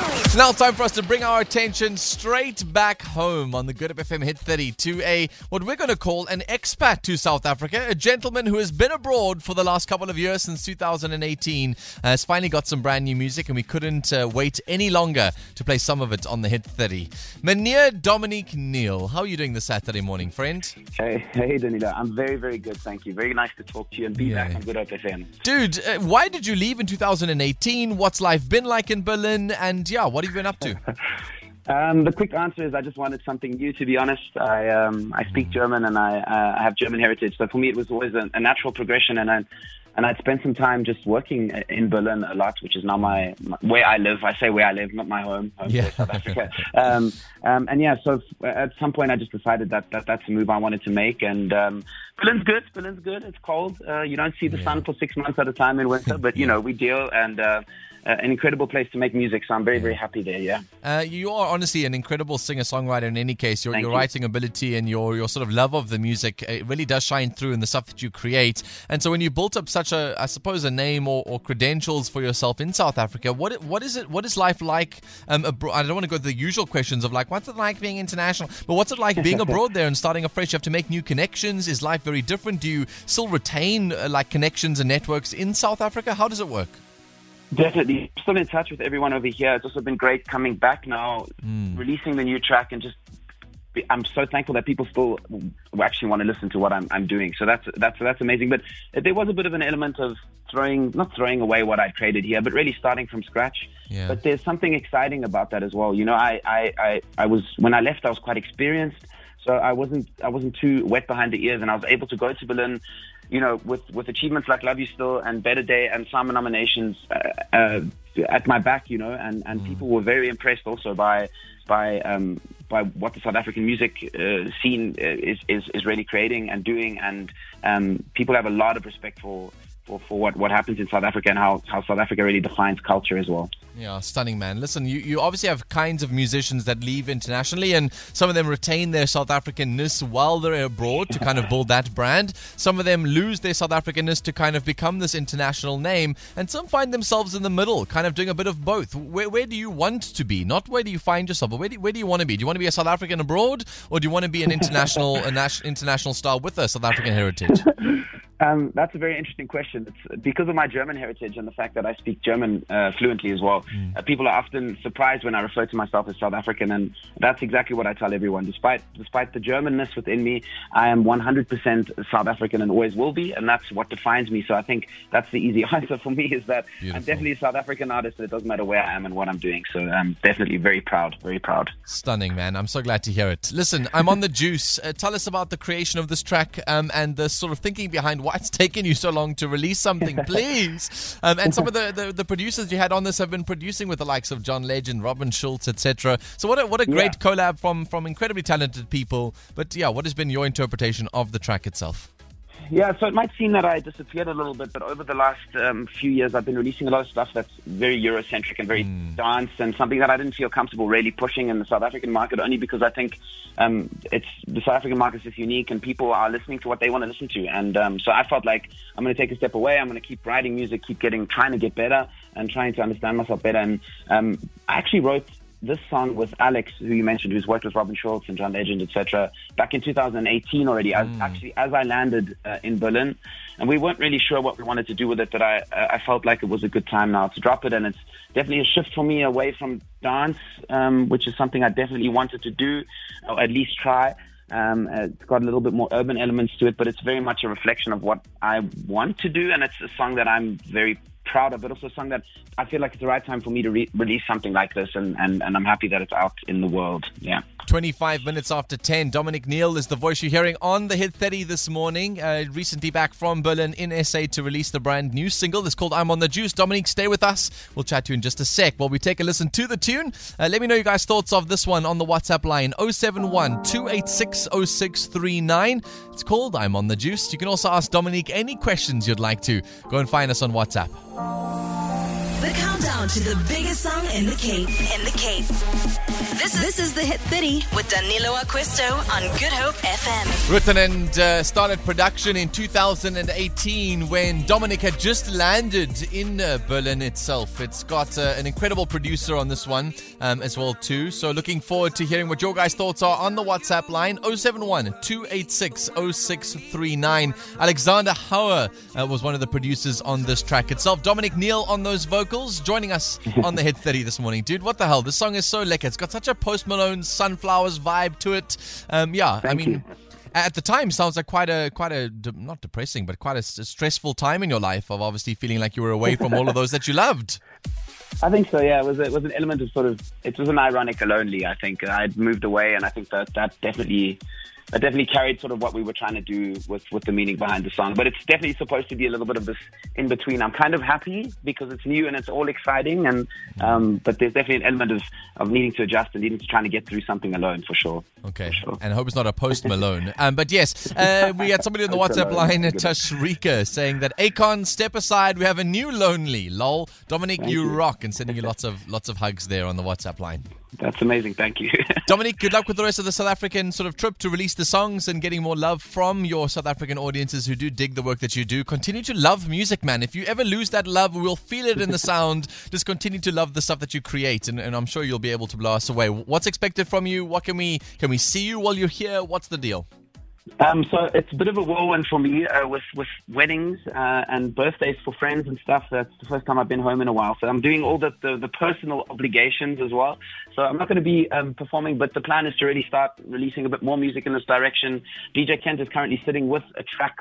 It's now, time for us to bring our attention straight back home on the Good Hope FM Hit 30 to a what we're going to call an expat to South Africa, a gentleman who has been abroad for the last couple of years since 2018, uh, has finally got some brand new music, and we couldn't uh, wait any longer to play some of it on the Hit 30. Meneer Dominic Neill, how are you doing this Saturday morning, friend? Hey, hey, Danilo. I'm very, very good. Thank you. Very nice to talk to you and be Yeah. back on Good Hope FM. Dude, uh, why did you leave in 2018? What's life been like in Berlin? And yeah, what have you been up to? Um, the quick answer is I just wanted something new. To be honest, I um, I speak German and I, uh, I have German heritage. So for me, it was always a, a natural progression, and I and I'd spent some time just working in Berlin a lot, which is now my, my where I live. I say where I live, not my home. home Yeah. yeah. South Africa. um, um, and yeah, so at some point, I just decided that, that that's a move I wanted to make. And um, Berlin's good. Berlin's good. It's cold. Uh, you don't see the sun for six months at a time in winter, but you know we deal and. Uh, uh, an incredible place to make music, so I'm very, very happy there. Yeah. Uh, you are honestly an incredible singer-songwriter. In any case, your, Thank your you. writing ability and your, your sort of love of the music it really does shine through in the stuff that you create. And so, when you built up such a, I suppose, a name or, or credentials for yourself in South Africa, what what is it? What is life like? Um, abro- I don't want to go to the usual questions of like, what's it like being international? But what's it like being abroad there and starting afresh? You have to make new connections. Is life very different? Do you still retain uh, like connections and networks in South Africa? How does it work? Definitely. Still in touch with everyone over here. It's also been great coming back now, mm. releasing the new track, and just be- I'm so thankful that people still actually want to listen to what I'm, I'm doing. So that's that's that's amazing. But there was a bit of an element of throwing, not throwing away what I created here, but really starting from scratch. Yeah. But there's something exciting about that as well. You know, I, I, I, I was when I left, I was quite experienced, so I wasn't I wasn't too wet behind the ears, and I was able to go to Berlin. You know, with with achievements like Love You Still and Better Day and SAMA nominations uh, uh, at my back, you know, and and people were very impressed also by by um, by what the South African music uh, scene uh, is, is is really creating and doing, and um, people have a lot of respect for. For, for what, what happens in South Africa and how, how South Africa really defines culture as well. Yeah, stunning, man. Listen, you, you obviously have kinds of musicians that leave internationally, and some of them retain their South Africanness while they're abroad to kind of build that brand. Some of them lose their South Africanness to kind of become this international name, and some find themselves in the middle, kind of doing a bit of both. Where, where do you want to be? Not where do you find yourself, but where do, where do you want to be? Do you want to be a South African abroad, or do you want to be an international a international star with a South African heritage? Um, that's a very interesting question. It's because of my German heritage and the fact that I speak German uh, fluently as well. Uh, people are often surprised when I refer to myself as South African, and that's exactly what I tell everyone. Despite despite the Germanness within me, I am 100% South African and always will be, and that's what defines me. So I think that's the easy answer for me is that Beautiful. I'm definitely a South African artist, and it doesn't matter where I am and what I'm doing. So I'm definitely very proud, very proud. Stunning, man. I'm so glad to hear it. Listen, I'm on the juice. Uh, tell us about the creation of this track um, and the sort of thinking behind why it's taken you so long to release something, please. Um, and some of the, the, the producers you had on this have been producing with the likes of John Legend, Robin Schulz, etc. So what a, what a great Yeah. collab from, from incredibly talented people. But yeah, what has been your interpretation of the track itself? Yeah, so it might seem that I disappeared a little bit, but over the last um, few years, I've been releasing a lot of stuff that's very Eurocentric and very dance, and something that I didn't feel comfortable really pushing in the South African market, only because I think um, it's the South African market is just unique, and people are listening to what they want to listen to, and um, so I felt like I'm going to take a step away. I'm going to keep writing music, keep getting, trying to get better, and trying to understand myself better. And um, I actually wrote this song with Alex, who you mentioned, who's worked with Robin Schulz and John Legend, etc., back in 2018 already. As, actually, as I landed uh, in Berlin, and we weren't really sure what we wanted to do with it, but I, uh, I felt like it was a good time now to drop it, and it's definitely a shift for me away from dance, um, which is something I definitely wanted to do, or at least try. Um, uh, it's got a little bit more urban elements to it, but it's very much a reflection of what I want to do, and it's a song that I'm very proud of, but also song that I feel like it's the right time for me to re- release something like this, and, and, and I'm happy that it's out in the world. Yeah. 25 minutes after 10. Dominic Neill is the voice you're hearing on the Hit 30 this morning. Uh, recently back from Berlin in SA to release the brand new single. It's called I'm on the Juice. Dominic, stay with us. We'll chat to you in just a sec while we take a listen to the tune. Uh, let me know you guys' thoughts of this one on the WhatsApp line 071 286 0639. It's called I'm on the Juice. You can also ask Dominic any questions you'd like to. Go and find us on WhatsApp. The countdown down to the biggest song in the Cape. In the Cape. This is, this is the Hit 30 with Danilo Acquisto on Good Hope FM. Written and uh, started production in 2018 when Dominic had just landed in uh, Berlin itself. It's got uh, an incredible producer on this one um, as well too. So looking forward to hearing what your guys' thoughts are on the WhatsApp line 071 286 0639. Alexander Hauer uh, was one of the producers on this track itself. Dominic Neill on those vocals, joining us on the Hit 30 this morning. Dude, what the hell? This song is so lekker. It's got such a Post Malone Sunflowers vibe to it. Um, yeah, Thank I mean. you. At the time, sounds like quite a quite a not depressing, but quite a stressful time in your life of obviously feeling like you were away from all of those that you loved. I think so. Yeah, it was it was an element of sort of it was an ironic lonely. I think I'd moved away, and I think that that definitely that definitely carried sort of what we were trying to do with with the meaning behind the song. But it's definitely supposed to be a little bit of this in between. I'm kind of happy because it's new and it's all exciting, and um, but there's definitely an element of of needing to adjust and needing to trying to get through something alone for sure. Okay, For sure. and I hope it's not a post Malone. um, but yes, uh, we had somebody on the WhatsApp line. Tashrika, saying that Akon, step aside. We have a new lonely. Lol, Dominic, you, you. rock, and sending you lots of lots of hugs there on the WhatsApp line. That's amazing. Thank you. Dominic, good luck with the rest of the South African sort of trip to release the songs and getting more love from your South African audiences who do dig the work that you do. Continue to love music, man. If you ever lose that love, we'll feel it in the sound. Just continue to love the stuff that you create, and, and I'm sure you'll be able to blow us away. What's expected from you? What can we can we see you while you're here? What's the deal? Um, so it's a bit of a whirlwind for me uh, with with weddings uh, and birthdays for friends and stuff. That's the first time I've been home in a while. So I'm doing all the the, the personal obligations as well. So I'm not going to be um, performing, but the plan is to really start releasing a bit more music in this direction. DJ Kent is currently sitting with a track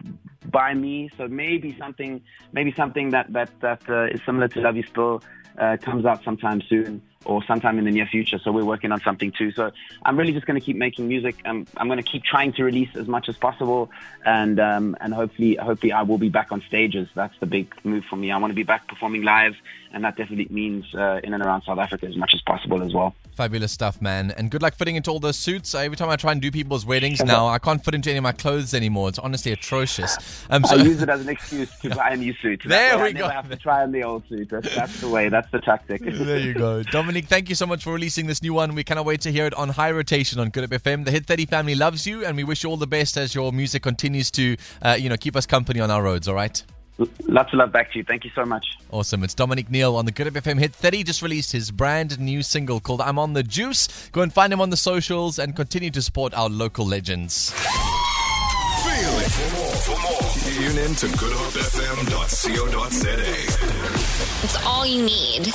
by me, so maybe something maybe something that that that uh, is similar to Love You Still uh, comes out sometime soon or sometime in the near future. So we're working on something too. So I'm really just going to keep making music. Um, I'm going to keep trying to release as much as possible, and um, and hopefully hopefully I will be back on stages. That's the big move for me. I want to be back performing live, and that definitely means uh, in and around South Africa as much as possible as well. Fabulous stuff, man. And good luck fitting into all those suits. Uh, every time I try and do people's weddings now, I can't fit into any of my clothes anymore. It's honestly atrocious. Um, I so, use it as an excuse to buy a new suit. That There we I go. have to try on the old suit. That's, that's the way. That's the tactic. there you go. Dominic, thank you so much for releasing this new one. We cannot wait to hear it on high rotation on Good Hope FM. The Hit 30 family loves you, and we wish you all the best as your music continues to, uh, you know, keep us company on our roads. All right. Lots of love back to you. Thank you so much. Awesome. It's Dominic Neill on the Good Hope FM Hit 30. Just released his brand new single called I'm on the Juice. Go and find him on the socials and continue to support our local legends. Feel it. For more, for more, tune in to goodhopefm.co.za. It's all you need.